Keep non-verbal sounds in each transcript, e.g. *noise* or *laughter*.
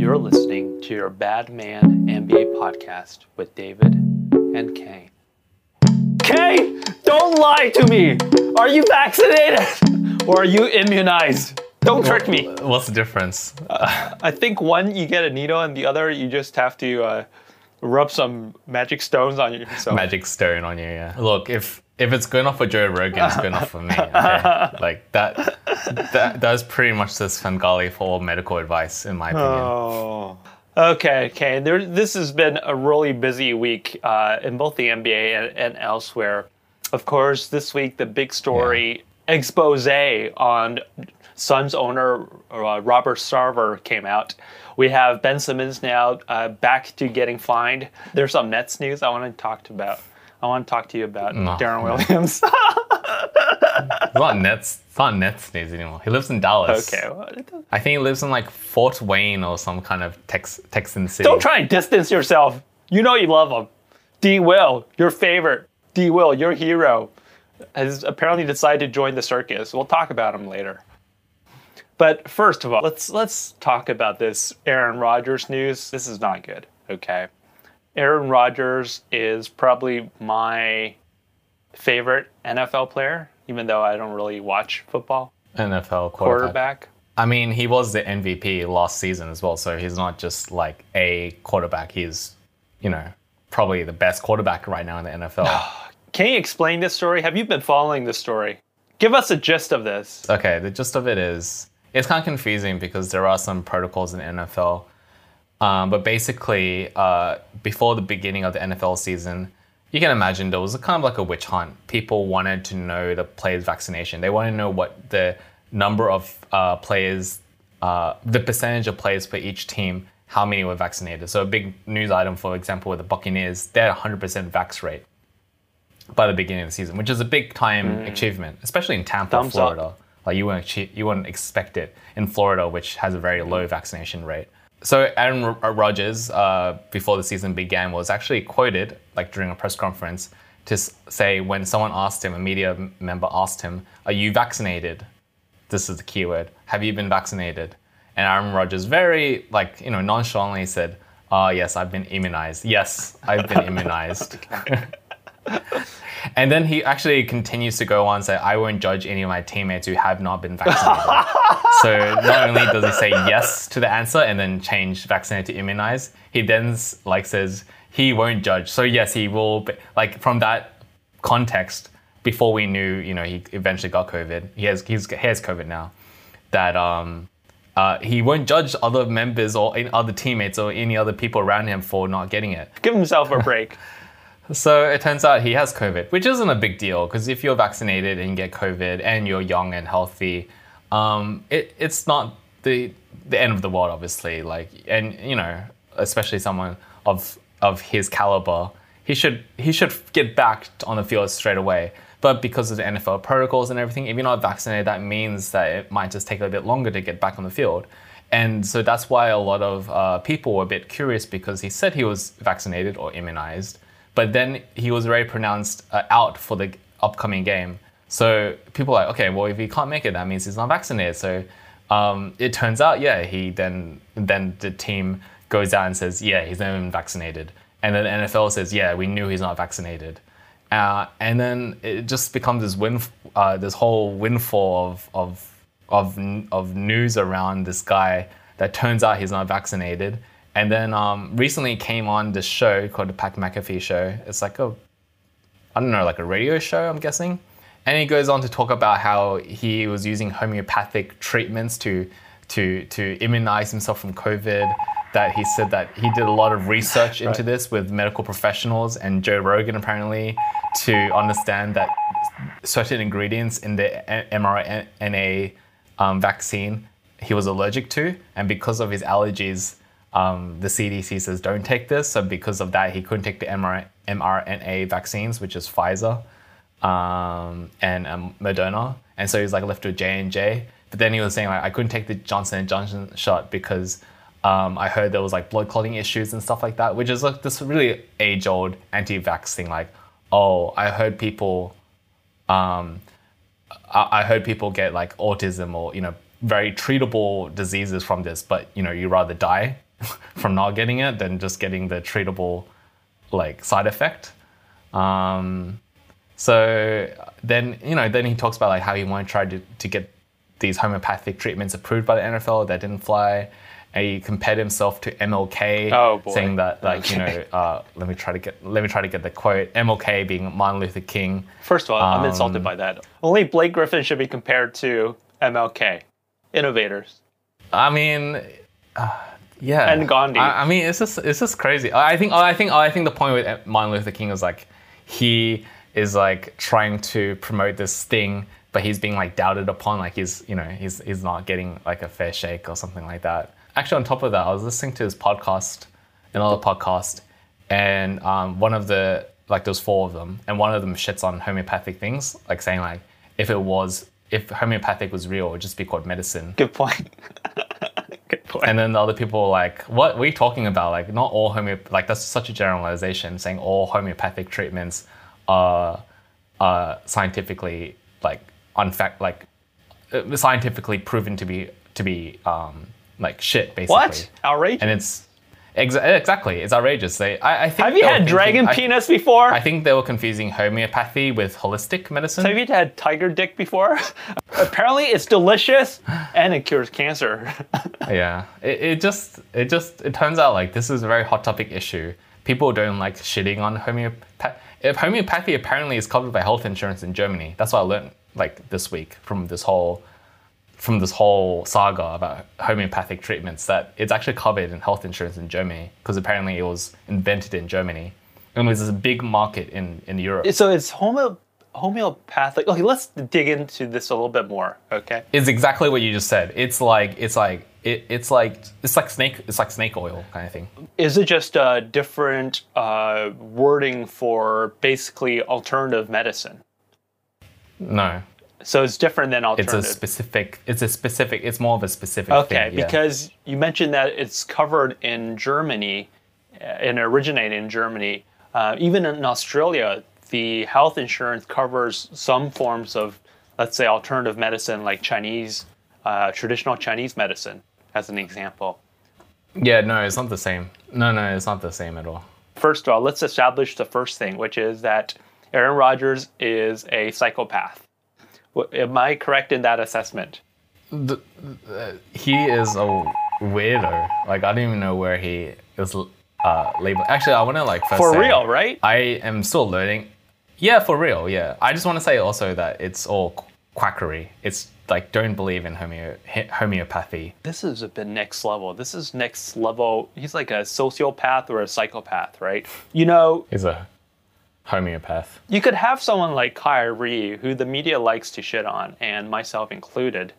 You're listening to your Bad Man NBA podcast with David and Kane. Kane, don't lie to me. Are you vaccinated or are you immunized? Don't trick me. What's the difference? I think one you get a needle, and the other you just have to uh, rub some magic stones on yourself. Magic stone on you, yeah. Look, if if it's good enough for Joe Rogan, it's good enough for me. Okay? *laughs* like that, that that's pretty much the Svengali for all medical advice, in my opinion. Oh. Okay, okay. There, this has been a really busy week uh, in both the NBA and, and elsewhere. Of course, this week the big story expose on Suns owner uh, Robert Sarver came out. We have Ben Simmons now uh, back to getting fined. There's some Nets news I want to talk to about. I want to talk to you about No, Deron no. Williams. *laughs* It's not Nets. It's not Nets news anymore. He lives in Dallas. okay. well, I think he lives in like Fort Wayne or some kind of Tex- Texan city. Don't try and distance yourself. You know you love him. D. Will, your favorite. D. Will, your hero, has apparently decided to join the circus. We'll talk about him later. But first of all, let's let's talk about this Aaron Rodgers news. This is not good. Okay. Aaron Rodgers is probably my favorite NFL player, even though I don't really watch football. NFL quarterback. Quarterback. I mean, he was the MVP last season as well, so he's not just like a quarterback. He's, you know, probably the best quarterback right now in the NFL. *sighs* Can you explain this story? Have you been following this story? Give us a gist of this. okay, the gist of it is it's kind of confusing because there are some protocols in the NFL. Um, but basically, uh, before the beginning of the NFL season, you can imagine there was a kind of like a witch hunt. People wanted to know the players' vaccination. They wanted to know what the number of uh, players, uh, the percentage of players for each team, how many were vaccinated. So a big news item, for example, with the Buccaneers, they had 100% vax rate by the beginning of the season, which is a big time achievement, especially in Tampa, Thumbs up. Florida. Like you wouldn't achie- you wouldn't expect it in Florida, which has a very low vaccination rate. So Aaron Ro- Rodgers, uh, before the season began, was actually quoted like during a press conference to say when someone asked him, a media member asked him, "Are you vaccinated?" This is the keyword. Have you been vaccinated? And Aaron Rodgers very like you know nonchalantly said, "Ah, yes, I've been immunized. Yes, I've been *laughs* immunized." *laughs* And then he actually continues to go on and say, I won't judge any of my teammates who have not been vaccinated. *laughs* so not only does he say yes to the answer and then change vaccinated to immunized, he then like says he won't judge. So yes, he will. Be, like from that context, before we knew, you know, he eventually got COVID. He has he's, he has COVID now. That um, uh, he won't judge other members or other teammates or any other people around him for not getting it. Give himself a break. *laughs* So it turns out he has COVID, which isn't a big deal because if you're vaccinated and you get COVID and you're young and healthy, um, it, it's not the the end of the world, obviously. Like, and you know, especially someone of of his caliber, he should he should get back on the field straight away. But because of the NFL protocols and everything, if you're not vaccinated, that means that it might just take a bit longer to get back on the field. And so that's why a lot of uh, people were a bit curious because he said he was vaccinated or immunized, but then he was very pronounced uh, out for the upcoming game. So people are like, okay, well, if he can't make it, that means he's not vaccinated. So um, it turns out, yeah, he then then the team goes out and says, yeah, he's not been vaccinated, and then the NFL says, yeah, we knew he's not vaccinated. Uh, and then it just becomes this win, uh, this whole windfall of of of of news around this guy that turns out he's not vaccinated. And then um, recently came on this show called the Pat McAfee Show. It's like a I don't know, like a radio show, I'm guessing. And he goes on to talk about how he was using homeopathic treatments to to to immunize himself from COVID. That he said that he did a lot of research *laughs* into Right. this with medical professionals and Joe Rogan apparently to understand that certain ingredients in the mRNA um, vaccine he was allergic to, and because of his allergies, um, the CDC says don't take this. So because of that, he couldn't take the mRNA vaccines, which is Pfizer um, and um, Moderna, and so he's like left with J and J. But then he was saying like I couldn't take the Johnson and Johnson shot because um, I heard there was like blood clotting issues and stuff like that, which is like this really age old anti-vax thing. Like, oh, I heard people um, I, I heard people get like autism or you know very treatable diseases from this, but you know you rather die *laughs* from not getting it than just getting the treatable like side effect. Um, so then you know then he talks about like how he wanted to try to, to get these homeopathic treatments approved by the NFL that didn't fly. And he compared himself to MLK, Oh, saying that like you know *laughs* uh, let me try to get let me try to get the quote MLK being Martin Luther King. First of all, I'm Um, insulted by that. Only Blake Griffin should be compared to MLK. Innovators. I mean, uh, yeah, And Gandhi. I, I mean, it's just it's just crazy. I think I think I think the point with Martin Luther King is like he is like trying to promote this thing, but he's being like doubted upon. Like he's you know he's he's not getting like a fair shake or something like that. Actually, on top of that, I was listening to his podcast, another podcast, and um, one of the like there's four of them, and one of them shits on homeopathic things, like saying like if it was if homeopathic was real, it would just be called medicine. Good point. *laughs* *laughs* And then the other people were like, what, you talking about? Like, not all homeop like that's such a generalization, saying all homeopathic treatments are, are scientifically like unfact like uh, scientifically proven to be to be um, like shit basically. what? Outrageous. And it's exa- eh, exactly it's outrageous. They I, I think Have you had thinking- dragon I- penis before? I think they were confusing homeopathy with holistic medicine. Have you had tiger dick before? *laughs* Apparently, it's delicious and it cures cancer. *laughs* Yeah, it, it just it just it turns out like this is a very hot topic issue. People don't like shitting on homeopathy. If homeopathy apparently is covered by health insurance in Germany, that's what I learned like this week from this whole from this whole saga about homeopathic treatments that it's actually covered in health insurance in Germany because apparently it was invented in Germany and was a big market in in Europe. so it's homo- homeopathic. Okay, let's dig into this a little bit more. Okay. It's exactly what you just said. It's like it's like it, it's like it's like snake it's like snake oil kind of thing. Is it just a different uh, wording for basically alternative medicine? No, So it's different than alternative. it's a specific it's a specific it's more of a specific Okay, thing, yeah. because you mentioned that it's covered in Germany uh, and originated in Germany. Uh, even in Australia, the health insurance covers some forms of, let's say, alternative medicine like Chinese, uh, traditional Chinese medicine, as an example. yeah no it's not the same no no it's not the same at all First of all, let's establish the first thing, which is that Aaron Rodgers is a psychopath. W- Am I correct in that assessment? he is a weirdo like I don't even know where he is uh labeled actually I want to like first For say, real, right? I am still learning yeah for real yeah I just want to say also that it's all quackery it's like don't believe in homeo- homeopathy this is a bit next level. This is next level. He's like a sociopath or a psychopath, right? You know, is a homeopath you could have someone like Kyrie, who the media likes to shit on, and myself included,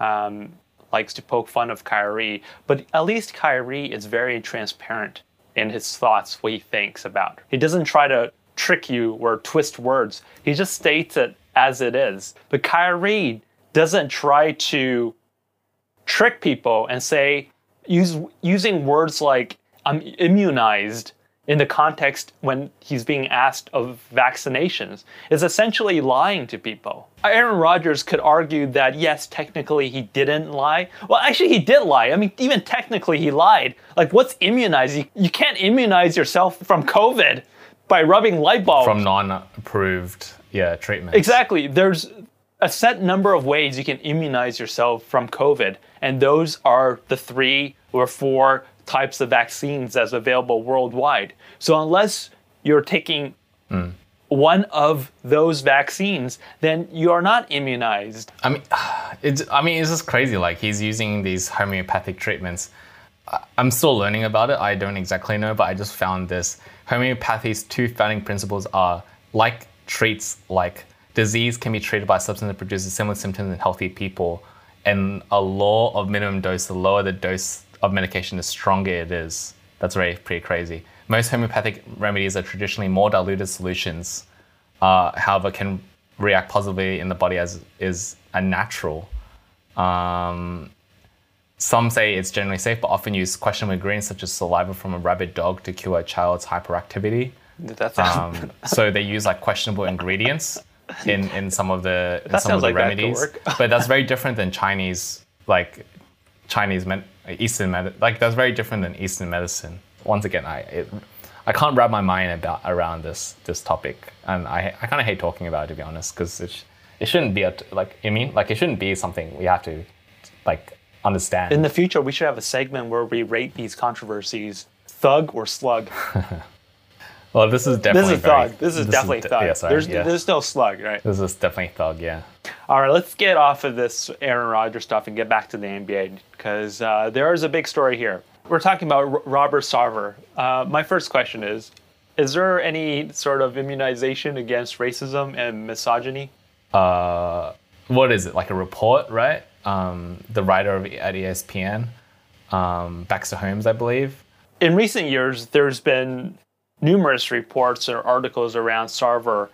um, likes to poke fun of Kyrie. But at least Kyrie is very transparent in his thoughts, what he thinks about. He doesn't try to trick you or twist words. He just states it as it is. But Kyrie doesn't try to trick people and say use using words like I'm immunized in the context when he's being asked of vaccinations is essentially lying to people. Aaron Rodgers could argue that yes, technically he didn't lie. Well, actually he did lie. I mean, even technically he lied. Like what's immunize? You, you can't immunize yourself from COVID by rubbing light bulbs. from non-approved yeah treatments Exactly. There's a set number of ways you can immunize yourself from COVID, and those are the three or four types of vaccines that's available worldwide. So unless you're taking one of those vaccines, then you are not immunized. I mean, *sighs* it's, I mean, it's just crazy. Like he's using these homeopathic treatments. I'm still learning about it. I don't exactly know, but I just found this. Homeopathy's two founding principles are like treats like disease can be treated by a substance that produces similar symptoms in healthy people, and a law of minimum dose. The lower the dose of medication, the stronger it is. That's very pretty crazy. Most homeopathic remedies are traditionally more diluted solutions uh, however, can react positively in the body as is a natural. Um, some say it's generally safe, but often use questionable ingredients such as saliva from a rabid dog to cure a child's hyperactivity. That's Um, *laughs* so they use like questionable ingredients in, in some of the in That some of the like that remedies. work. but that's very different than Chinese like Chinese men, Eastern medicine. Like that's very different than Eastern medicine. Once again, I it, I can't wrap my mind about around this this topic, and I I kind of hate talking about it to be honest, because it, sh- it shouldn't be a t- like I mean like it shouldn't be something we have to like understand. In the future, we should have a segment where we rate these controversies thug or slug. *laughs* well, this is This definitely is very- thug. This is definitely de- thug. Yeah, sorry, there's, yeah. there's no slug, right? this is definitely thug. Yeah. All right, let's get off of this Aaron Rodgers stuff and get back to the NBA because uh, there is a big story here. We're talking about R- Robert Sarver. Uh, my first question is Is there any sort of immunization against racism and misogyny? uh, what is it like a report, right? Um, the writer of, at ESPN, um, Baxter Holmes, I believe. In recent years, there's been numerous reports or articles around Sarver,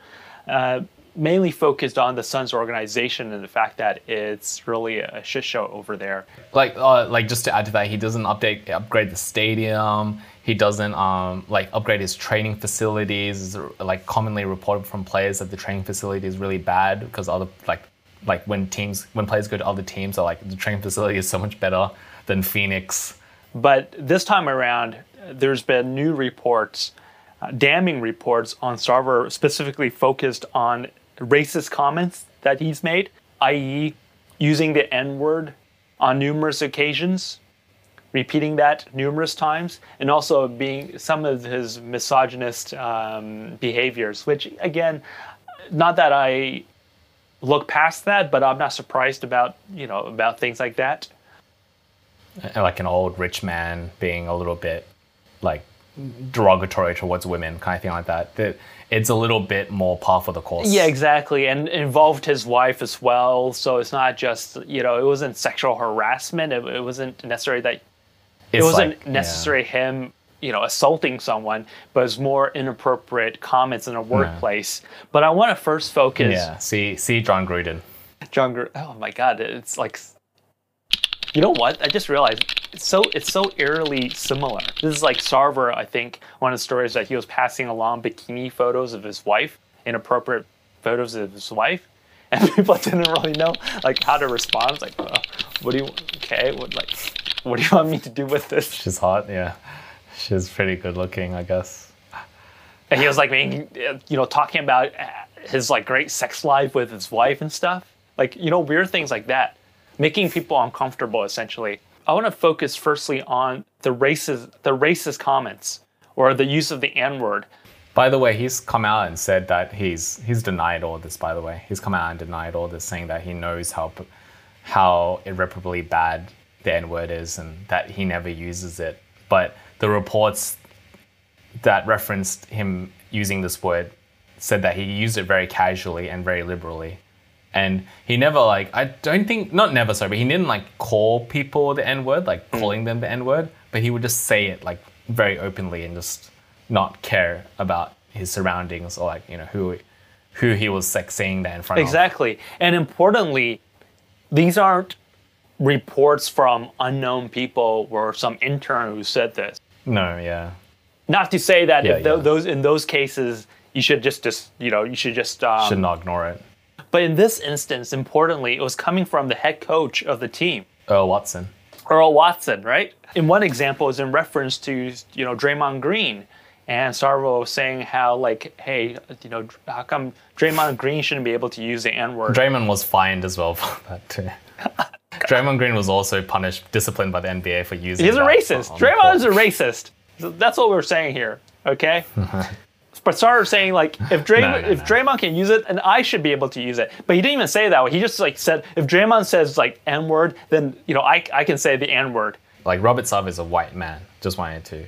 uh, mainly focused on the Suns organization and the fact that it's really a shit show over there. Like, uh, like just to add to that, he doesn't update, upgrade the stadium. He doesn't um, like upgrade his training facilities. It's, Like commonly reported from players that the training facility is really bad because other like like when teams when players go to other teams, are like the training facility is so much better than Phoenix. But this time around, there's been new reports, damning reports on Sarver specifically focused on racist comments that he's made, i.e., using the N word on numerous occasions, repeating that numerous times, and also being some of his misogynist um, behaviors, which, again, not that I look past that, but I'm not surprised about, you know, about things like that. Like an old rich man being a little bit like derogatory towards women, kind of thing like that. That it's a little bit more par for the course. Yeah, exactly, and involved his wife as well. So it's not just you know it wasn't sexual harassment. It, it wasn't necessarily that it wasn't like- yeah. necessarily him you know assaulting someone, but it's more inappropriate comments in a workplace. But I want to first focus. Yeah. See, see, Jon Gruden. Jon Gruden. Oh my God, it's like, you know what? I just realized it's so it's so eerily similar. This is like Sarver. I think one of the stories that he was passing along bikini photos of his wife, inappropriate photos of his wife, *laughs* and people didn't really know like how to respond. It's like, uh, what do you? Okay, what like, what do you want me to do with this? She's hot. Yeah. She's pretty good looking, I guess. And he was like, making, uh, you know, talking about his like great sex life with his wife and stuff. Like, you know, weird things like that, making people uncomfortable. Essentially, I want to focus firstly on the racist, the racist comments or the use of the N word. By the way, he's come out and said that he's he's denied all this. By the way, he's come out and denied all this, saying that he knows how how irreparably bad the N word is and that he never uses it. But the reports that referenced him using this word said that he used it very casually and very liberally. And he never like I don't think not never sorry, but he didn't like call people the N word, like calling them the N word, but he would just say it like very openly and just not care about his surroundings or like, you know, who who he was like saying that in front of. Exactly, and importantly, these aren't reports from unknown people or some intern who said this. No, yeah. Not to say that Yeah, if tho- yeah. those in those cases you should just just you know you should just um, Should not ignore it. But in this instance, importantly, it was coming from the head coach of the team, Earl Watson. Earl Watson, right? In one example is in reference to, you know, Draymond Green. And Sarver saying how, like, hey, you know, how come Draymond Green shouldn't be able to use the N word? Draymond was fined as well *laughs* for that too. *laughs* Draymond Green was also punished, disciplined by the NBA for using. He's a racist. on Draymond is a racist. That's what we're saying here, okay? *laughs* but Sarver saying like if Draymond No, no, if. Draymond can use it, and I should be able to use it. But he didn't even say that way. He just like said if Draymond says like N word, then you know I I can say the N word. Like Robert Sarver is a white man. Just wanted to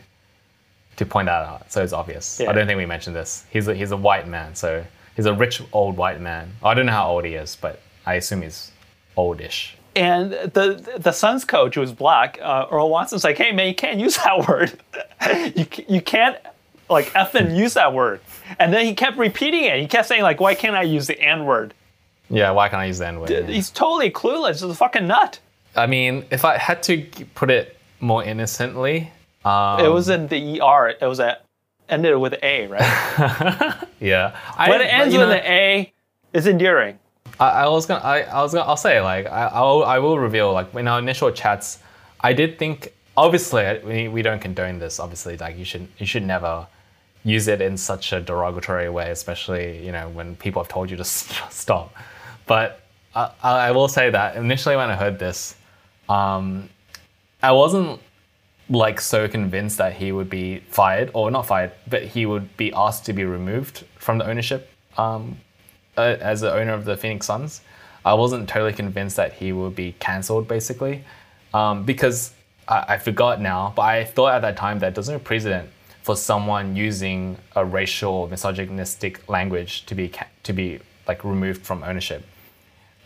to point that out, so it's obvious. Yeah. I don't think we mentioned this. He's a, he's a white man, so he's a rich old white man. I don't know how old he is, but I assume he's oldish. And the the Suns coach, who was black, uh, Earl Watson's like, "Hey man, you can't use that *laughs* word. you you can't like effing use that word." And then he kept repeating it. He kept saying like, "Why can't I use the N word?" Yeah, why can't I use the N word? He's totally clueless. He's a fucking nut. I mean, if I had to put it more innocently, um, It was in the ER. It was a ended with A, right? *laughs* yeah. I, it ends with know, an A, it's endearing. I, I was gonna, I, I was gonna, I'll say like, I, I'll, I will reveal like in our initial chats, I did think obviously we, we don't condone this. Obviously, like you should you should never use it in such a derogatory way, especially you know when people have told you to *laughs* stop. But I, I will say that initially when I heard this, um, I wasn't like so convinced that he would be fired or not fired, but he would be asked to be removed from the ownership um, uh, as the owner of the Phoenix Suns. I wasn't totally convinced that he would be cancelled basically um, because I, I, forgot now, but I thought at that time that there's no precedent for someone using a racial misogynistic language to be to be like removed from ownership.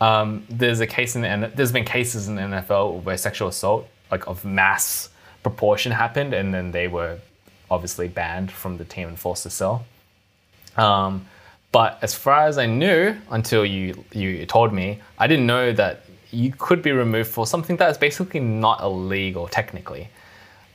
Um, there's a case in the there's been cases in the NFL where sexual assault like of mass proportion happened, and then they were obviously banned from the team and forced to sell. Um, but as far as I knew, until you you told me, I didn't know that you could be removed for something that's basically not illegal technically.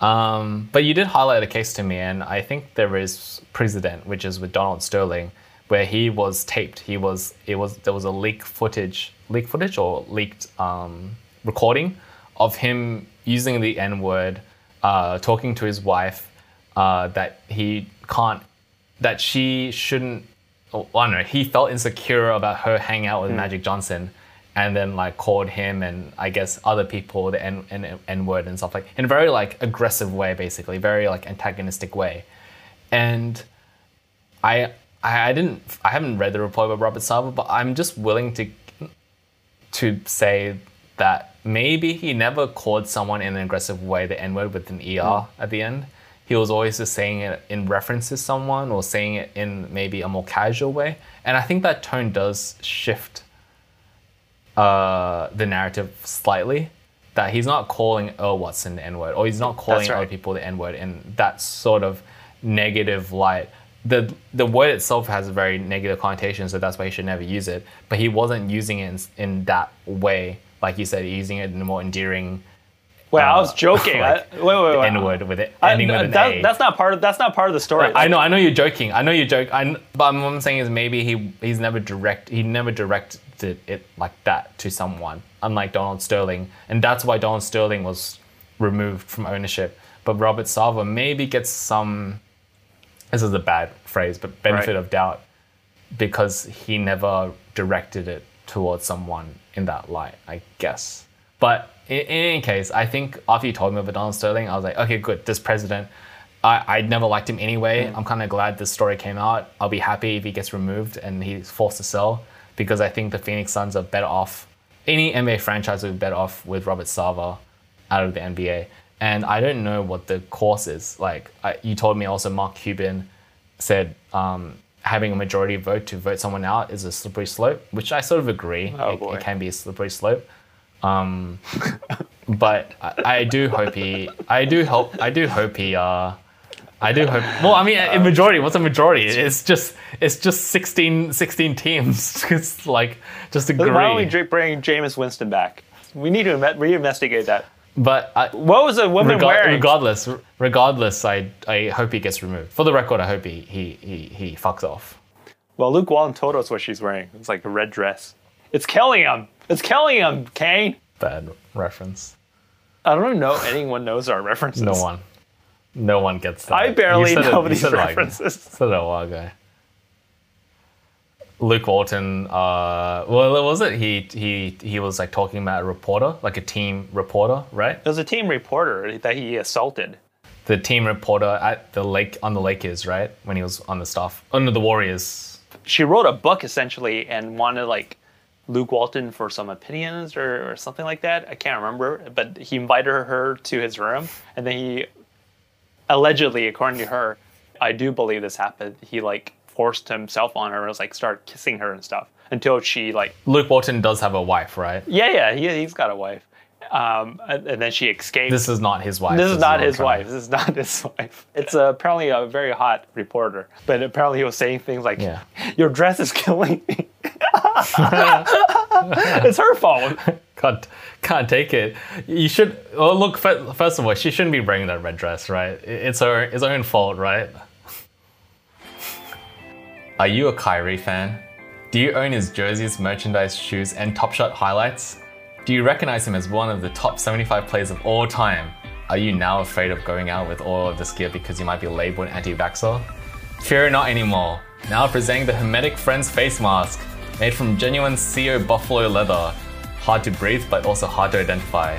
Um, but you did highlight a case to me, and I think there is precedent, which is with Donald Sterling, where he was taped. He was it was there was a leak footage, leak footage or leaked um, recording of him using the N word, uh, talking to his wife uh, that he can't, that she shouldn't. Oh, I don't know. He felt insecure about her hanging out with mm. Magic Johnson and then like called him and I guess other people the N, N, N word and stuff like in a very like aggressive way, basically, very like antagonistic way. And I I didn't I haven't read the report by Robert Sarver, but I'm just willing to to say that maybe he never called someone in an aggressive way the N word with an ER mm. at the end. He was always just saying it in reference to someone or saying it in maybe a more casual way. And I think that tone does shift uh, the narrative slightly. That he's not calling Earl Watson the N word, or he's not calling right. other people the N word in that sort of negative light. The the word itself has a very negative connotation, so that's why he should never use it. But he wasn't using it in, in that way, like you said, using it in a more endearing well, uh, I was joking. *laughs* Like I, wait, wait, wait. N word with it ending I, with an that, A. That's not part of. That's not part of the story. I know. I know you're joking. I know you're joking. I, but what I'm saying is maybe he he's never direct. He never it like that to someone, unlike Donald Sterling, and that's why Donald Sterling was removed from ownership. But Robert Sarver maybe gets some. This is a bad phrase, but benefit right. of doubt because he never directed it towards someone in that light. I guess, but in, in, any case, I think after you told me about Donald Sterling, I was like, okay, good. This president, I, I never liked him anyway. Mm. I'm kind of glad this story came out. I'll be happy if he gets removed and he's forced to sell because I think the Phoenix Suns are better off. Any NBA franchise would be better off with Robert Sarver out of the NBA. And I don't know what the course is. Like I, you told me also, Mark Cuban said um, having a majority vote to vote someone out is a slippery slope, which I sort of agree. Oh, it, it, can be a slippery slope. Um, *laughs* but I, I, do hope he. I do hope. I do hope he. Uh, I do hope. Well, I mean, a um, majority. What's a majority? It's just. It's just 16, 16 teams. *laughs* It's like just agree. Why don't we bring Jameis Winston back? We need to reinvestigate that. But I, what was the woman rega- wearing? Regardless, regardless, I I hope he gets removed. For the record, I hope he he he, he fucks off. Well, Luke Walton told us what she's wearing. It's like a red dress. It's killing him. Um, it's killing him, um, Kane. Bad reference. I don't know anyone knows our references. No one. No one gets that. I barely know it, these references. Like, *laughs* said it a while ago. Luke Walton, uh, well, was it? He he he was like talking about a reporter, like a team reporter, right? It was a team reporter that he assaulted. The team reporter at the lake on the Lakers, right? When he was on the staff under the Warriors. She wrote a book essentially and wanted like Luke Walton for some opinions or, or, something like that. I can't remember, but he invited her to his room, and then he allegedly, according to her, I do believe this happened. He like forced himself on her and was like started kissing her and stuff until she like. Luke Walton does have a wife, right? Yeah, yeah, he, he's got a wife. Um, and, then she escaped. This is not his wife. This is not his wife. This is not *laughs* his wife. It's uh, apparently a very hot reporter, but apparently he was saying things like, yeah. "Your dress is killing me." *laughs* it's her fault. Can't can't take it. You should. Well, look. First of all, she shouldn't be wearing that red dress, right? It's her. It's her own fault, right? Are you a Kyrie fan? Do you own his jerseys, merchandise, shoes, and Top Shot highlights? Do you recognize him as one of the top 75 players of all time? Are you now afraid of going out with all of this gear because you might be labeled anti vaxxer? Fear not anymore. Now presenting the Hermetic Friends face mask, made from genuine CO buffalo leather. Hard to breathe, but also hard to identify.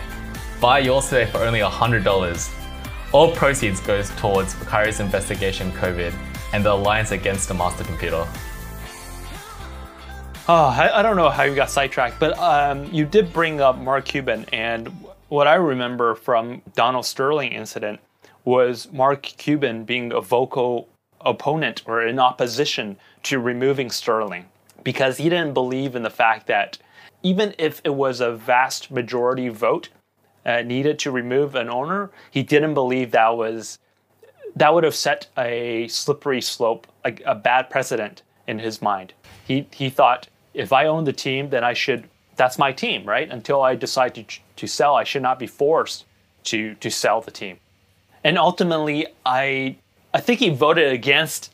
Buy yours today for only $100. All proceeds goes towards Kyrie's investigation COVID and the Alliance Against the Master Computer. Oh, I, I don't know how you got sidetracked, but um, you did bring up Mark Cuban, and what I remember from Donald Sterling incident was Mark Cuban being a vocal opponent or in opposition to removing Sterling because he didn't believe in the fact that even if it was a vast majority vote uh, needed to remove an owner, he didn't believe that was that would have set a slippery slope, a, a bad precedent in his mind. He he thought if I own the team, then I should. That's my team, right? Until I decide to to sell, I should not be forced to to sell the team. And ultimately, I I think he voted against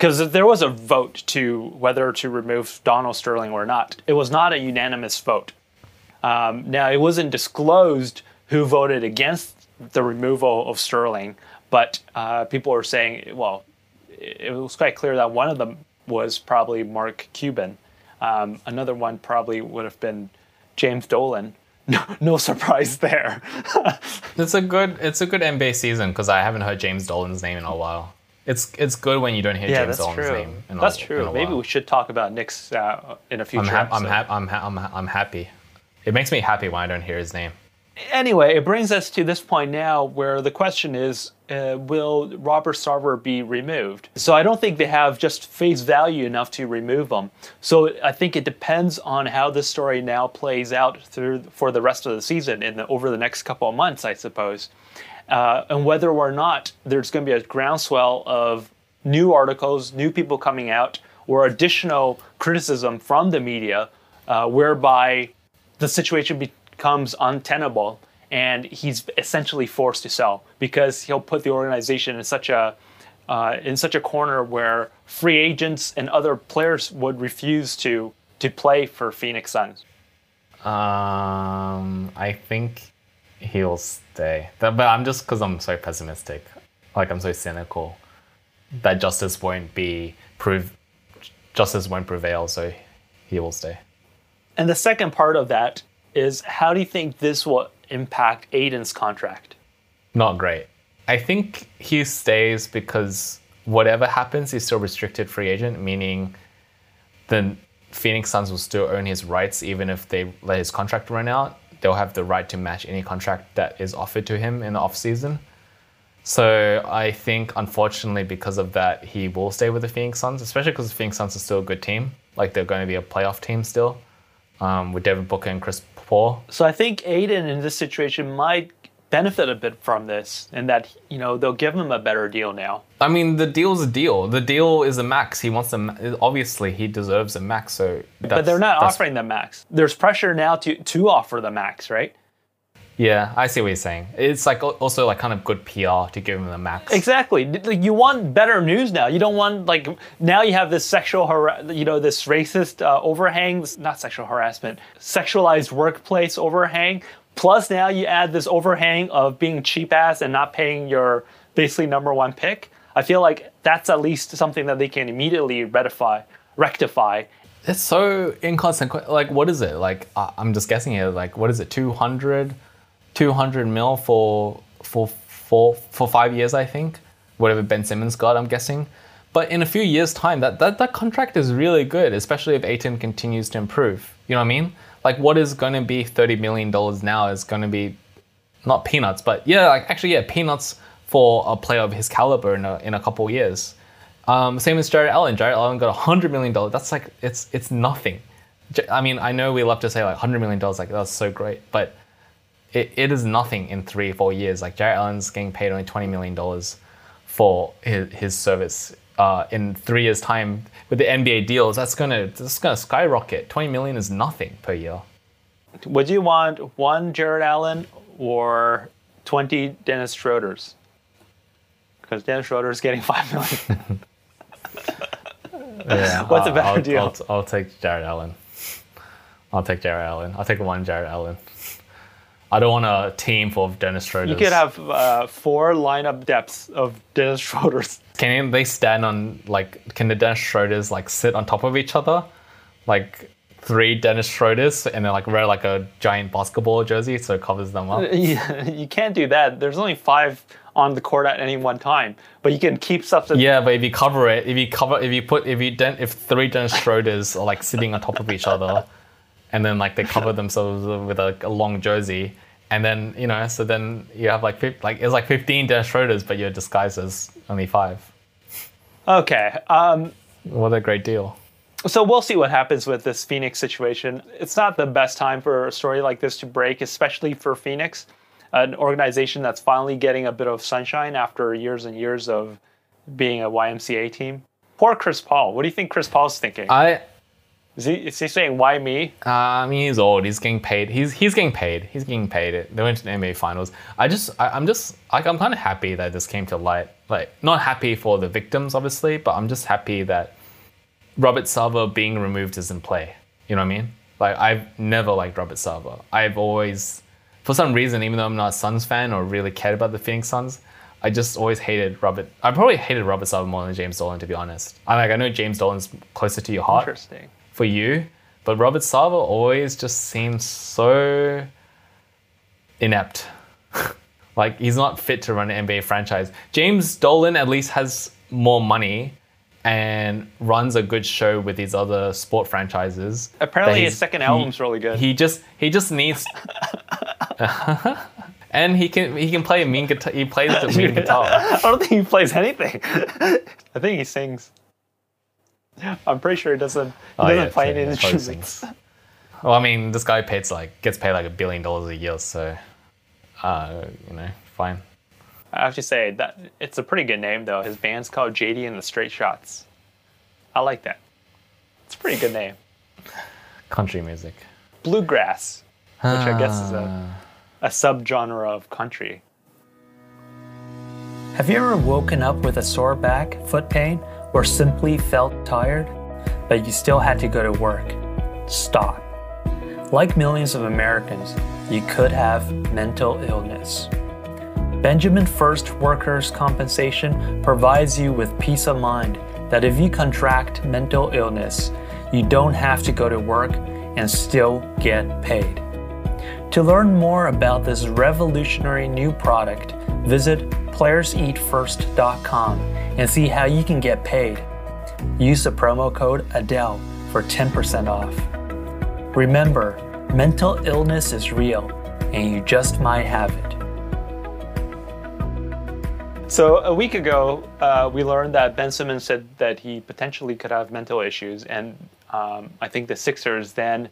because there was a vote to whether to remove Donald Sterling or not. It was not a unanimous vote. Um, now it wasn't disclosed who voted against the removal of Sterling, but uh, people were saying, well, it was quite clear that one of them was probably Mark Cuban. Um, another one probably would have been James Dolan. *laughs* No, no surprise there. *laughs* it's a good it's a good NBA season because I haven't heard James Dolan's name in a while. It's it's good when you don't hear yeah, James that's Dolan's true. name. In that's a, true. in a Maybe while. we should talk about Knicks uh, in a future. I'm, hap- I'm, episode. hap- I'm, ha- I'm, ha- I'm happy. It makes me happy when I don't hear his name. anyway, it brings us to this point now where the question is uh, will Robert Sarver be removed? So I don't think they have just face value enough to remove him. So I think it depends on how this story now plays out through for the rest of the season and the, over the next couple of months, I suppose. Uh, and whether or not there's going to be a groundswell of new articles, new people coming out, or additional criticism from the media, uh, whereby the situation becomes untenable and he's essentially forced to sell because he'll put the organization in such a uh, in such a corner where free agents and other players would refuse to to play for Phoenix Suns. Um, I think he'll stay. But I'm just because I'm so pessimistic, like I'm so cynical, that justice won't be prove, justice won't prevail. So he will stay. And the second part of that is how do you think this will impact Ayton's contract? Not great. I think he stays because whatever happens, he's still restricted free agent, meaning the Phoenix Suns will still own his rights even if they let his contract run out. They'll have the right to match any contract that is offered to him in the offseason. So I think, unfortunately, because of that, he will stay with the Phoenix Suns, especially because the Phoenix Suns are still a good team. Like they're going to be a playoff team still, um, with Devin Booker and Chris Paul. So I think Ayton in this situation might benefit a bit from this, and that you know they'll give him a better deal now. I mean, the deal's a deal. The deal is a max. He wants a ma- obviously he deserves a max. So, But they're not offering the max. There's pressure now to to offer the max, right? Yeah, I see what you're saying. It's like also like kind of good PR to give him the max. Exactly. You want better news now. You don't want like now you have this sexual har- you know this racist uh, overhang, this- not sexual harassment, sexualized workplace overhang. Plus now you add this overhang of being cheap ass and not paying your basically number one pick. I feel like that's at least something that they can immediately rectify. Rectify. It's so inconsequential. Like, what is it? Like, I- I'm just guessing here. Like, what is it? 200, 200 mil for for for for five years, I think. Whatever Ben Simmons got, I'm guessing. But in a few years' time, that, that, that contract is really good, especially if Ayton continues to improve. You know what I mean? Like, what is going to be $30 million now is going to be not peanuts, but yeah, like actually, yeah, peanuts for a player of his caliber in a, in a couple years. Um, same as Jarrett Allen. Jarrett Allen got hundred million dollars. That's like it's it's nothing. I mean, I know we love to say like hundred million dollars, like that's so great, but it, it is nothing in three four years. Like Jarrett Allen's getting paid only twenty million dollars for his, his service. Uh, in three years' time, with the NBA deals, that's gonna that's gonna skyrocket. Twenty million is nothing per year. Would you want one Jarrett Allen or 20 Dennis Schroeder's? Because Dennis Schroeder is getting *laughs* 5 million. *laughs* Yeah, *laughs* What's a better I'll, deal? I'll, I'll take Jarrett Allen. I'll take Jarrett Allen. I'll take one Jarrett Allen. I don't want a team full of Dennis Schroeder. You could have uh, four lineup depths of Dennis *laughs* Schroeder's. Can they stand on like? Can the Dennis Schroeders like sit on top of each other, like three Dennis Schroeders, and then like wear like a giant basketball jersey so it covers them up? *laughs* Yeah, you can't do that. There's only five on the court at any one time, but you can keep stuff. Yeah, but if you cover it, if you cover, if you put, if you den- if three Dennis Schroeders are like sitting on top of each other, and then like they cover themselves with a, a long jersey, and then you know, so then you have like like it's like fifteen Dennis Schroeders, but you're disguised as only five. Okay. Um, What a great deal. so we'll see what happens with this Phoenix situation. It's not the best time for a story like this to break, especially for Phoenix, an organization that's finally getting a bit of sunshine after years and years of being a YMCA team. Poor Chris Paul. What do you think Chris Paul's thinking? I Is he, is he saying, why me? Uh, I mean, he's old. He's getting paid. He's he's getting paid. He's getting paid. They went to the NBA Finals. I just, I, I'm just, like, I'm kind of happy that this came to light. Like, not happy for the victims, obviously, but I'm just happy that Robert Sarver being removed is in play. You know what I mean? Like, I've never liked Robert Sarver. I've always, for some reason, even though I'm not a Suns fan or really cared about the Phoenix Suns, I just always hated Robert. I probably hated Robert Sarver more than James Dolan, to be honest. I like, I know James Dolan's closer to your heart Interesting. For you. But Robert Sarver always just seems so inept. *laughs* like he's not fit to run an NBA franchise. James Dolan at least has more money and runs a good show with these other sport franchises. Apparently, his second he- album's really good. He just he just needs *laughs* And he can he can play a mean guitar. He plays the mean *laughs* guitar. I don't think he plays anything. I think he sings. *laughs* I'm pretty sure he doesn't. He Oh, doesn't yeah, play any instruments. Well, I mean, this guy pays like gets paid like a billion dollars a year, so uh, you know, fine. I have to say that it's a pretty good name though. His band's called JD and the Straight Shots. I like that. It's a pretty good name. Country music. Bluegrass, which I guess is Ah. a a subgenre of country. Have you ever woken up with a sore back, foot pain, or simply felt tired, but you still had to go to work? Stop. Like millions of Americans, you could have mental illness. Benjamin First Workers' Compensation provides you with peace of mind that if you contract mental illness, you don't have to go to work and still get paid. To learn more about this revolutionary new product, visit playerseatfirst.com and see how you can get paid. Use the promo code ADELE for 10% off. Remember, mental illness is real, and you just might have it. So a week ago, uh, we learned that Ben Simmons said that he potentially could have mental issues, and um, I think the Sixers then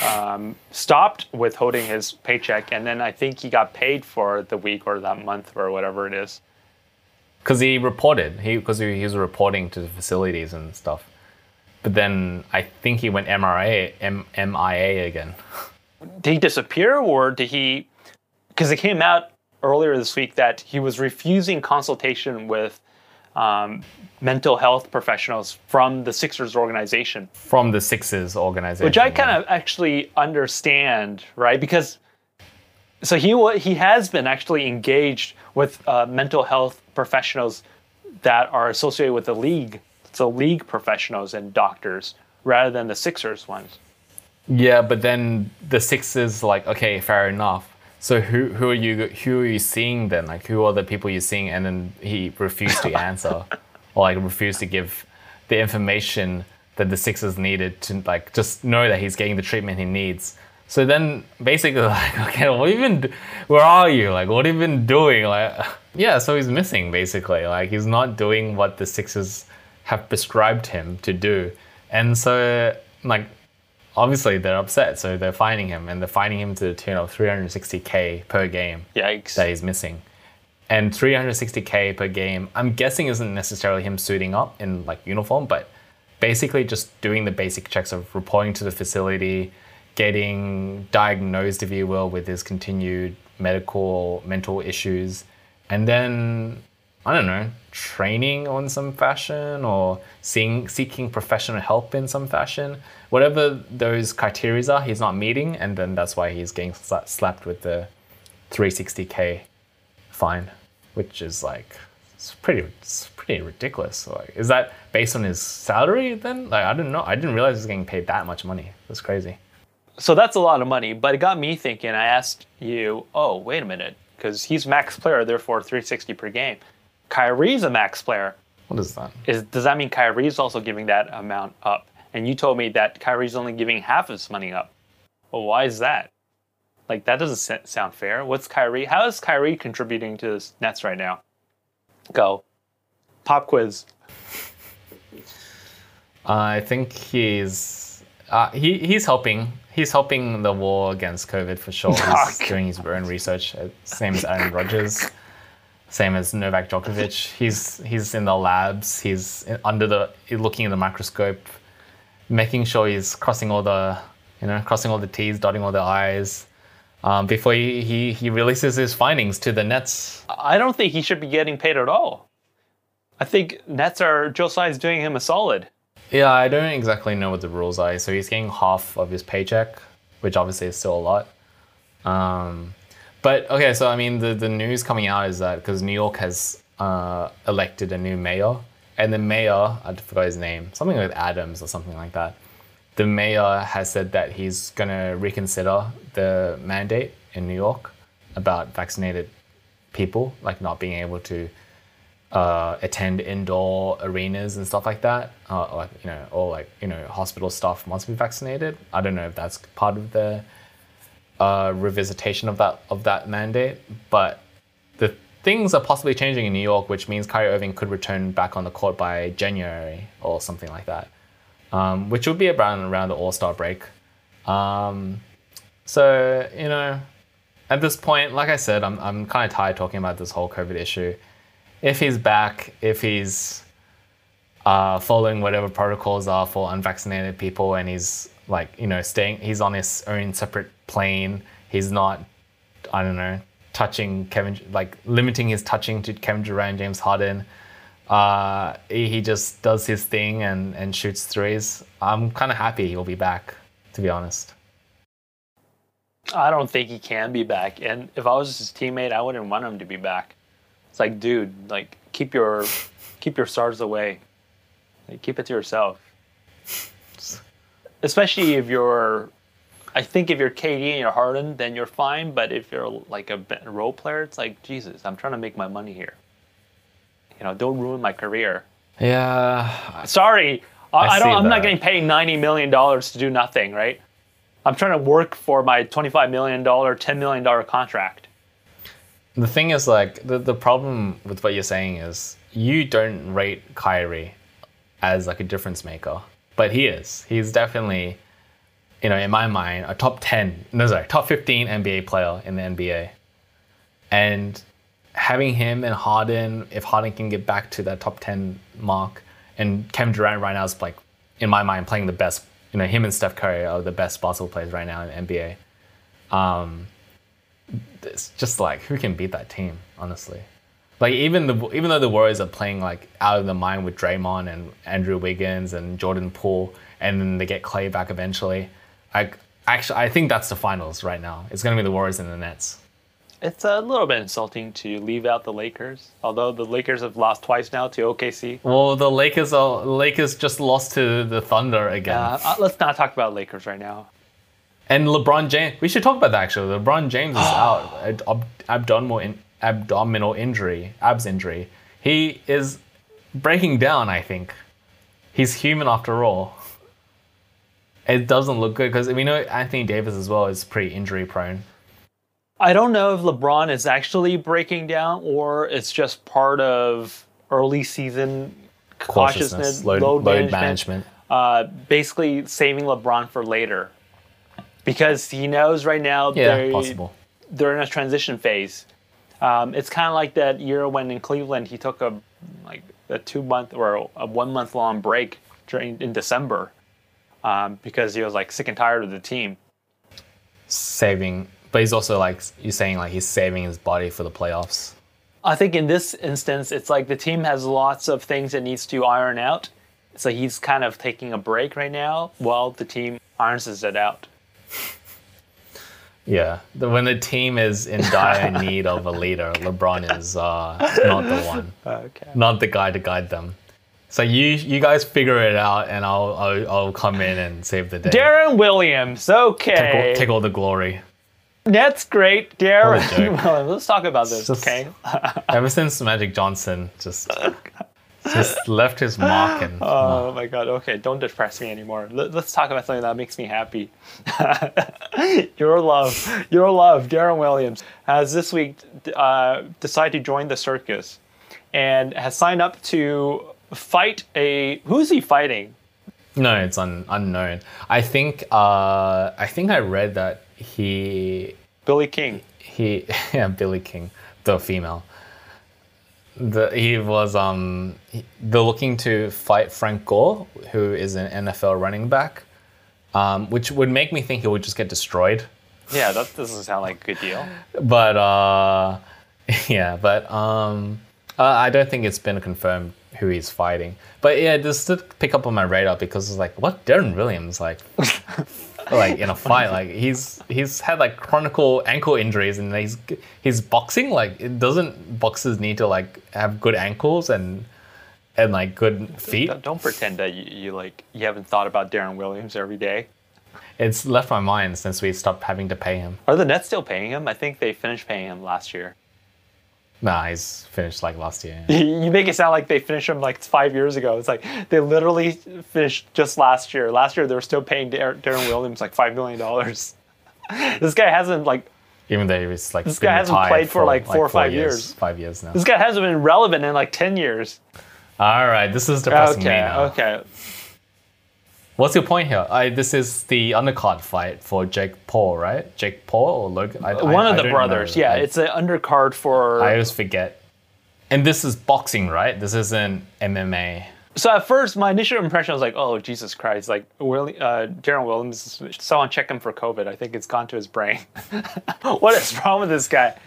um, stopped withholding his paycheck, and then I think he got paid for the week or that month or whatever it is. Because he reported, he because he, he was reporting to the facilities and stuff. But then I think he went MRA, M, MIA again. Did he disappear, or did he? Because it came out earlier this week that he was refusing consultation with um, mental health professionals from the Sixers organization. From the Sixers organization. which I kind of actually understand, right? Because so he he has been actually engaged with uh, mental health professionals that are associated with the league, so league professionals and doctors, rather than the Sixers ones. Yeah, but then the Sixers like, okay, fair enough. So who who are you who are you seeing then? Like who are the people you're seeing? And then he refused to *laughs* answer, or like refused to give the information that the Sixers needed to like just know that he's getting the treatment he needs. So then basically *laughs* like, okay, what have you been? Where are you? Like what have you been doing? Like *laughs* yeah, so he's missing basically. Like he's not doing what the Sixers have prescribed him to do, and so like obviously they're upset, so they're fining him, and they're fining him to the tune of 360k per game Yikes! that he's missing. And 360k per game, I'm guessing isn't necessarily him suiting up in like uniform, but basically just doing the basic checks of reporting to the facility, getting diagnosed, if you will, with his continued medical mental issues, and then I don't know, training on some fashion or seeing seeking professional help in some fashion. Whatever those criteria are, he's not meeting, and then that's why he's getting sla- slapped with the 360k fine, which is like it's pretty it's pretty ridiculous. Like, is that based on his salary? Then like I don't know. I didn't realize he was getting paid that much money. That's crazy. So that's a lot of money, but it got me thinking. I asked you, oh, wait a minute, because he's max player, therefore 360 per game. Kyrie's a max player. What is that? Is does that mean Kyrie's also giving that amount up? And you told me that Kyrie's only giving half of his money up. Well, why is that? Like that doesn't sound fair. What's Kyrie? How is Kyrie contributing to the Nets right now? Go. Pop quiz. I think he's uh, he he's helping. He's helping the war against COVID for sure. *laughs* He's doing his own research, uh, same as Aaron Rodgers, same as Novak Djokovic. *laughs* He's he's in the labs. He's under the looking in the microscope, making sure he's crossing all the you know crossing all the T's, dotting all the I's. Um, before he, he, he releases his findings to the Nets. I don't think he should be getting paid at all. I think Nets are Josiah's doing him a solid. Yeah, I don't exactly know what the rules are. So he's getting half of his paycheck, which obviously is still a lot. Um, but okay, so I mean, the, the news coming out is that because New York has uh, elected a new mayor, and the mayor, I forgot his name, something with Adams or something like that. The mayor has said that he's going to reconsider the mandate in New York about vaccinated people, like not being able to uh, attend indoor arenas and stuff like that, uh, like you know, or like you know, hospital staff must be vaccinated. I don't know if that's part of the uh, revisitation of that of that mandate, but the things are possibly changing in New York, which means Kyrie Irving could return back on the court by January or something like that, um, which would be around around the All Star break. Um, so you know, at this point, like I said, I'm I'm kind of tired talking about this whole COVID issue if he's back, if he's uh, following whatever protocols are for unvaccinated people, and he's like you know staying, he's on his own separate plane. He's not, I don't know, touching Kevin, like limiting his touching to Kevin Durant, James Harden. Uh, he, he just does his thing and and shoots threes. I'm kind of happy he'll be back, to be honest. I don't think he can be back. And if I was his teammate, I wouldn't want him to be back. It's like, dude, like keep your keep your stars away. Like, keep it to yourself. Especially if you're I think if you're KD and you're Harden, then you're fine. But if you're like a role player, it's like Jesus. I'm trying to make my money here. You know, don't ruin my career. Yeah, Sorry, I, I, I don't. I'm not getting paid ninety million dollars to do nothing, right? I'm trying to work for my twenty-five million dollar, ten million dollar contract. The thing is, like, the, the problem with what you're saying is you don't rate Kyrie as like a difference maker, but he is. He's definitely, you know, in my mind, a top 10, no, sorry, top 15 NBA player in the NBA. And having him and Harden, if Harden can get back to that top 10 mark, and Kevin Durant right now is like, in my mind, playing the best, you know, him and Steph Curry are the best basketball players right now in the NBA um, it's just like who can beat that team, honestly. Like even the even though the Warriors are playing like out of the mind with Draymond and Andrew Wiggins and Jordan Poole, and then they get Clay back eventually. I actually I think that's the finals right now. It's gonna be the Warriors and the Nets. It's a little bit insulting to leave out the Lakers, although the Lakers have lost twice now to OKC. Well, the Lakers are Lakers just lost to the Thunder again, Uh, uh, let's not talk about Lakers right now. and LeBron James. We should talk about that actually. LeBron James is *gasps* out, ab- abdominal in, abdominal injury, abs injury. He is breaking down. I think he's human after all. It doesn't look good because we know Anthony Davis as well is pretty injury prone. I don't know if LeBron is actually breaking down or it's just part of early season cautiousness, load, load, load management, management. Uh, basically saving LeBron for later. Because he knows right now Yeah, they- possible. they're in a transition phase. Um, it's kind of like that year when in Cleveland he took a like a two month or a one month long break during in December um, because he was like sick and tired of the team. Saving, but he's also like you're saying like he's saving his body for the playoffs. I think in this instance, it's like the team has lots of things it needs to iron out. So he's kind of taking a break right now while the team irons it out. Yeah, the, when the team is in dire *laughs* need of a leader, LeBron is uh, not the one, *laughs* Okay. not the guy to guide them. So you you guys figure it out, and I'll I'll, I'll come in and save the day. Deron Williams. take, Okay. all, take all the glory. That's great. Deron. *laughs* Williams. Let's talk about this, Just- okay? *laughs* Ever since Magic Johnson just just left his mark, and Oh my god. Okay, don't depress me anymore. Let, us talk about something that makes me happy. *laughs* your love, your love, Deron Williams has this week uh, decided to join the circus, and has signed up to fight a. Who's he fighting? no, it's un, unknown. I think uh, I think I read that he Billy King. he *laughs* yeah Billy King, the female. The, he was um he- they're looking to fight Frank Gore, who is an NFL running back, um, which would make me think he would just get destroyed. Yeah, that doesn't sound like a good deal. But uh, *laughs* yeah, but um, uh, I don't think it's been confirmed who he's fighting. But yeah, this did pick up on my radar because it's like, what Deron Williams like, *laughs* like in a fight, like he's he's had like chronicle ankle injuries and he's he's boxing. Like, it doesn't boxers need to like have good ankles and and like good feet? Don't, don't pretend that you, you like you haven't thought about Deron Williams every day. It's left my mind since we stopped having to pay him. Are the Nets still paying him? I think they finished paying him last year. Nah, he's finished like last year. *laughs* You make it sound like they finished him like five years ago. It's like they literally finished just last year. Last year they were still paying Dar- Deron Williams like five million dollars. *laughs* this guy hasn't like Even though he was like This guy hasn't played for, like, four or five years. Five years now. this guy hasn't been relevant in like ten years. All right, this is depressing me Okay, now. okay. What's your point here? I, this is the undercard fight for Jake Paul, right? Jake Paul or Logan? I, One I of the brothers. know. Yeah, it's an undercard for. I always forget. And this is boxing, right? This isn't MMA. So at first, my initial impression was like, "Oh Jesus Christ!" Like, Willi- uh, Deron Williams, someone check him for COVID. I think it's gone to his brain. *laughs* what is wrong with this guy?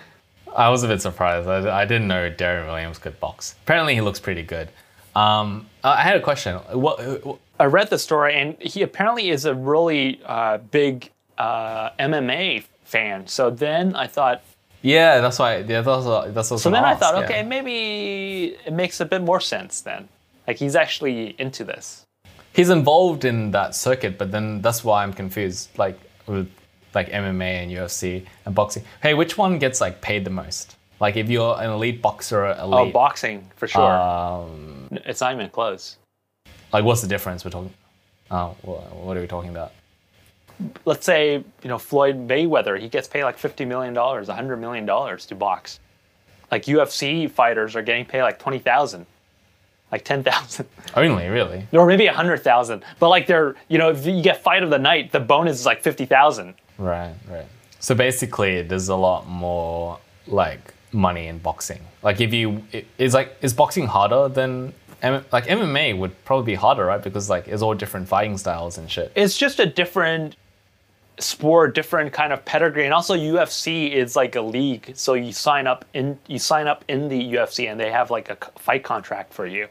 I was a bit surprised. I, I didn't know Deron Williams could box. Apparently, he looks pretty good. Um, I had a question. What, what I read the story, and he apparently is a really uh, big uh, MMA fan. So then I thought, Yeah, that's why. Yeah, that's what, that's what. so then I thought, okay, maybe it makes a bit more sense then. Like he's actually into this. he's involved in that circuit, but then that's why I'm confused. Like with like MMA and UFC and boxing. Hey, which one gets like paid the most? Like if you're an elite boxer, elite. Oh boxing for sure. um, it's not even close. like what's the difference we're talking? Oh, what are we talking about? Let's say you know Floyd Mayweather, he gets paid like fifty million dollars, hundred million dollars to box. Like UFC fighters are getting paid like twenty thousand, like ten thousand. *laughs* Only really. or maybe a hundred thousand. But like they're, you know, if you get fight of the night, the bonus is like fifty thousand. Right, right. So basically, there's a lot more like money in boxing. Like if you, is like is boxing harder than like MMA would probably be harder, right? Because like it's all different fighting styles and shit. It's just a different sport, different kind of pedigree, and also UFC is like a league. So you sign up in, you sign up in the UFC, and they have like a fight contract for you.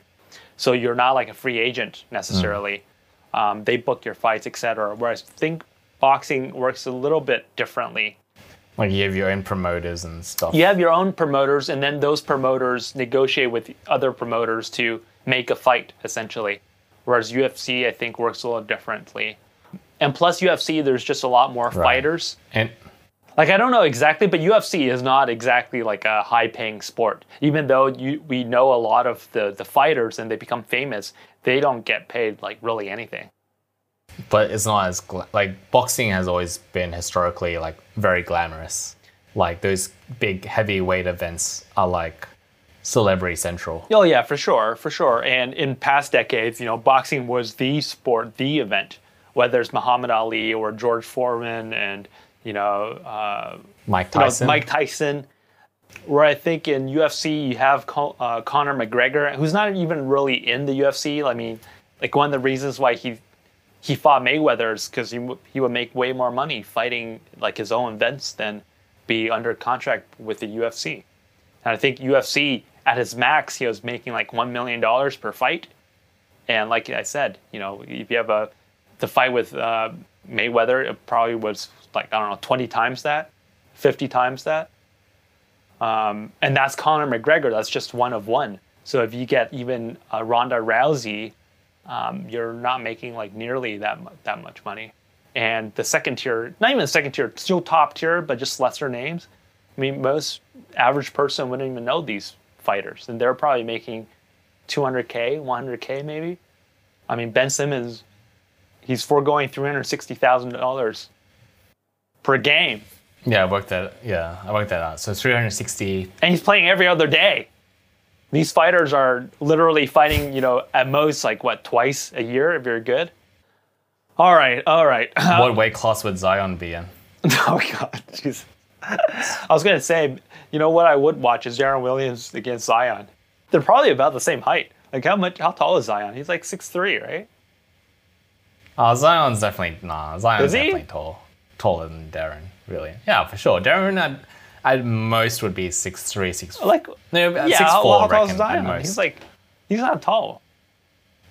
So you're not like a free agent necessarily. Um, they book your fights, etc. Whereas I think boxing works a little bit differently. Like you have your own promoters and stuff. you have your own promoters and then those promoters negotiate with other promoters to make a fight essentially. Whereas ufc i think works a little differently. And plus ufc there's just a lot more fighters. And like i don't know exactly but ufc is not exactly like a high paying sport. Even though you, we know a lot of the, the fighters and they become famous they don't get paid like really anything but it's not as gla- like boxing has always been historically like very glamorous. Like those big heavyweight events are like celebrity central. Oh yeah, for sure, for sure. And in past decades, you know, boxing was the sport, the event. Whether it's Muhammad Ali or George Foreman, and you know, uh, Mike you know, Tyson. Mike Tyson. Where I think in UFC you have Con- uh, Conor McGregor, who's not even really in the UFC. I mean, like one of the reasons why he he fought Mayweather's because he he would make way more money fighting like his own events than be under contract with the UFC. And I think UFC at his max, he was making like one million dollars per fight. And like I said, you know, if you have a the fight with uh, Mayweather, it probably was like I don't know, twenty times that, fifty times that. Um, and that's Conor McGregor. That's just one of one. So if you get even uh, Ronda Rousey, um, you're not making like nearly that that much money. And the second tier, not even the second tier, still top tier, but just lesser names. I mean, most average person wouldn't even know these fighters, and they're probably making 200k, 100k maybe. I mean, Ben Simmons, he's foregoing 360 thousand dollars per game, Yeah, I worked that. Yeah, I worked that out. So 360. and he's playing every other day. These fighters are literally fighting, you know, at most like what twice a year if you're good. All right, all right. *laughs* what weight class would Zion be in? *laughs* Oh God, jeez. I was gonna say, you know what I would watch is Deron Williams against Zion. They're probably about the same height. Like how much? How tall is Zion? He's like six three, right? Uh, Zion's definitely nah. Zion's Is he? definitely tall, taller than Deron. Really? Yeah, for sure. Deron at most would be six three, six four. Like No, yeah, six how, four. how I tall reckon, is at Zion? He's like, he's not tall.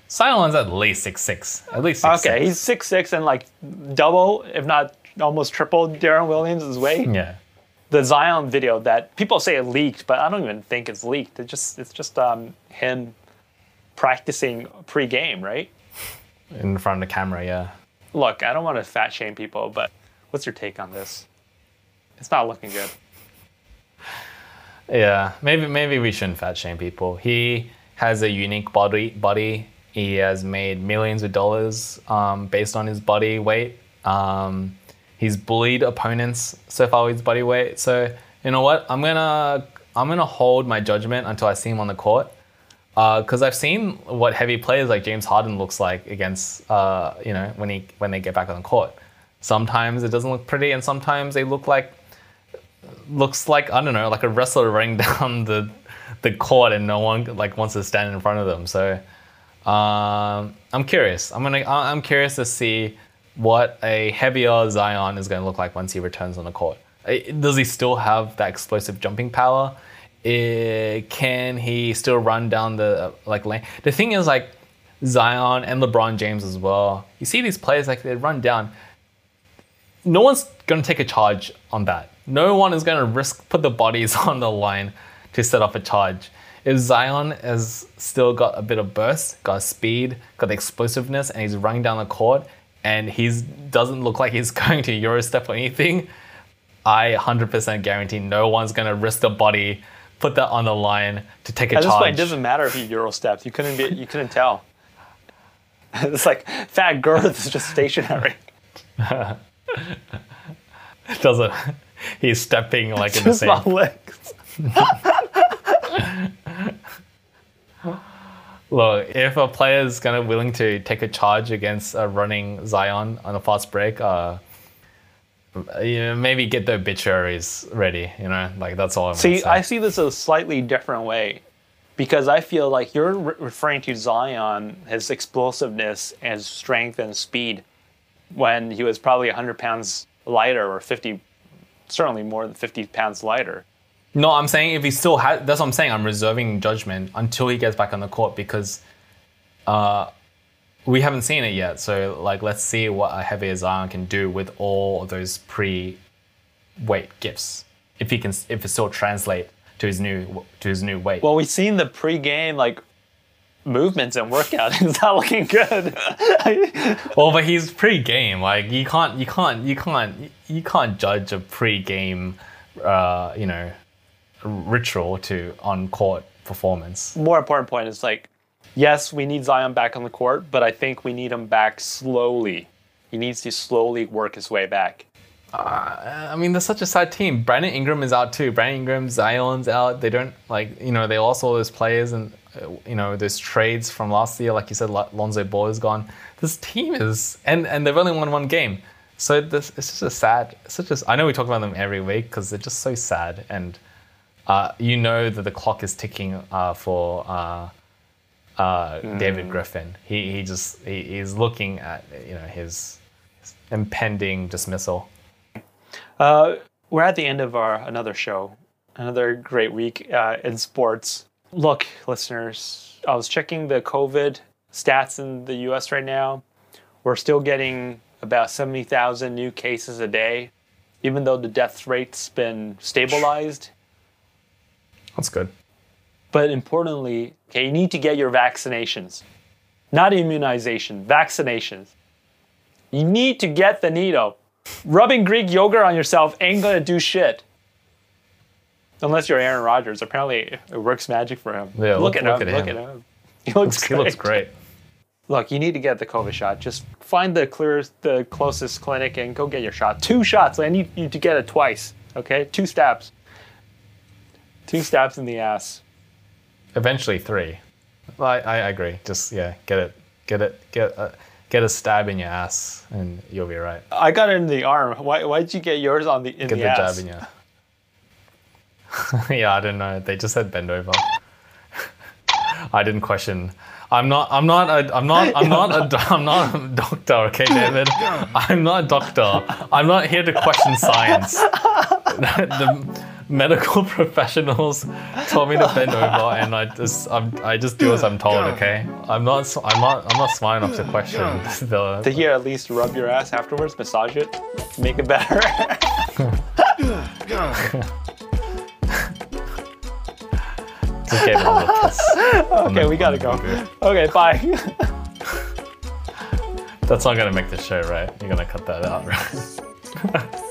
Zion's at least six six. At least six. Okay, he's six six and like double, if not almost triple Deron Williams' weight. *laughs* Yeah. the Zion video that people say it leaked, but I don't even think it's leaked. It just it's just um, him practicing pre-game, right? In front of the camera. Yeah. Look, I don't want to fat shame people, but what's your take on this? It's not looking good. Yeah, maybe maybe we shouldn't fat shame people. He has a unique body. Body. He has made millions of dollars um, based on his body weight. Um, he's bullied opponents so far with his body weight. So you know what? I'm gonna I'm gonna hold my judgment until I see him on the court. Because I've seen what heavy players like James Harden looks like against uh, you know when he when they get back on the court. Sometimes it doesn't look pretty, and sometimes they look like looks like I don't know, like a wrestler *laughs* running down the the court and no one like wants to stand in front of them. So um, I'm curious. I'm gonna I'm curious to see what a heavier Zion is going to look like once he returns on the court. Uh, Does he still have that explosive jumping power? Uh, can he still run down the like lane? The thing is like Zion and LeBron James as well. You see these players like they run down no one's going to take a charge on that. No one is going to risk put the bodies *laughs* on the line to set off a charge. If Zion has still got a bit of burst, got speed, got the explosiveness, and he's running down the court, and he doesn't look like he's *laughs* going to Euro step or anything, I 100% guarantee no one's going to risk the body, put that on the line to take a At this charge. point, it doesn't matter if he Euro steps. You couldn't be. You couldn't tell. *laughs* it's like fat girth is just stationary. doesn't. He's stepping like in the same. my legs. *laughs* Look, if a player is gonna willing to take a charge against a running Zion on a fast break, uh, you know, maybe get the obituaries ready. You know, like that's all I'm See. I see this a slightly different way because I feel like you're re- referring to Zion, his explosiveness and strength and speed when he was probably 100 pounds lighter or 50, certainly more than 50 pounds lighter. No, I'm saying if he still has, that's what I'm saying. I'm reserving judgment until he gets back on the court because uh, we haven't seen it yet. So, like, let's see what a heavier Zion can do with all of those pre-weight gifts. If he can, if it still translate to his new to his new weight. Well, we've seen the pre-game like movements and workout. *laughs* it's not looking good. *laughs* Well, but he's pre-game. Like you can't, you can't, you can't, you can't judge a pre-game, uh, you know, ritual to on-court performance. More important point is like, yes, we need Zion back on the court, but I think we need him back slowly. He needs to slowly work his way back. I mean, they're such a sad team. Brandon Ingram is out too. Brandon Ingram, Zion's out. They don't like, you know, they lost all those players and, uh, you know, those trades from last year. Like you said, Lonzo Ball is gone. This team is, and and they've only won one game. So this it's just a sad. Such a, I know we talk about them every week because they're just so sad, and uh, you know that the clock is ticking uh, for uh, uh, David Griffin. He he just he, he's looking at you know his, his impending dismissal. Uh, we're at the end of our another show. Another great week uh, in sports. Look, listeners, I was checking the COVID stats in the US right now. We're still getting about 70,000 new cases a day, even though the death rate's been stabilized. That's good. But importantly, okay, you need to get your vaccinations. Not immunization, vaccinations. You need to get the needle. Rubbing Greek yogurt on yourself ain't gonna do shit. Unless you're Aaron Rodgers. Apparently it works magic for him. Yeah, look, look- at look him. at look him. at him. He looks He looks great. Look, you need to get the COVID shot. Just find the clearest, the closest clinic and go get your shot. Two shots. I need you to get it twice. Okay, two stabs. Two stabs in the ass. Eventually three. I, I agree. Just yeah, get it, get it, get a, get a stab in your ass, and you'll be right. I got it in the arm. Why? Why did you get yours on the in Get the, the ass? jab in your. *laughs* yeah, I don't know. They just said bend over. *laughs* I didn't question. I'm not. I'm not. A, I'm not. I'm not. A, do- I'm not a doctor. Okay, David. I'm not a doctor. I'm not here to question science. *laughs* the medical professionals told me to bend over, and I just. I'm, I just do as I'm told. Okay. I'm not. I'm not. I'm not smart enough to question the. To here, at least rub your ass afterwards, massage it, make it better. Just gave a little kiss. *laughs* okay, we gotta go. Okay, bye. *laughs* That's not gonna make the show, right? You're gonna cut that out, right? *laughs*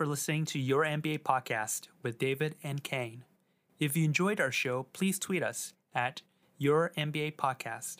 for listening to Your NBA Podcast with David and Kane. If you enjoyed our show, please tweet us at Your NBA Podcast.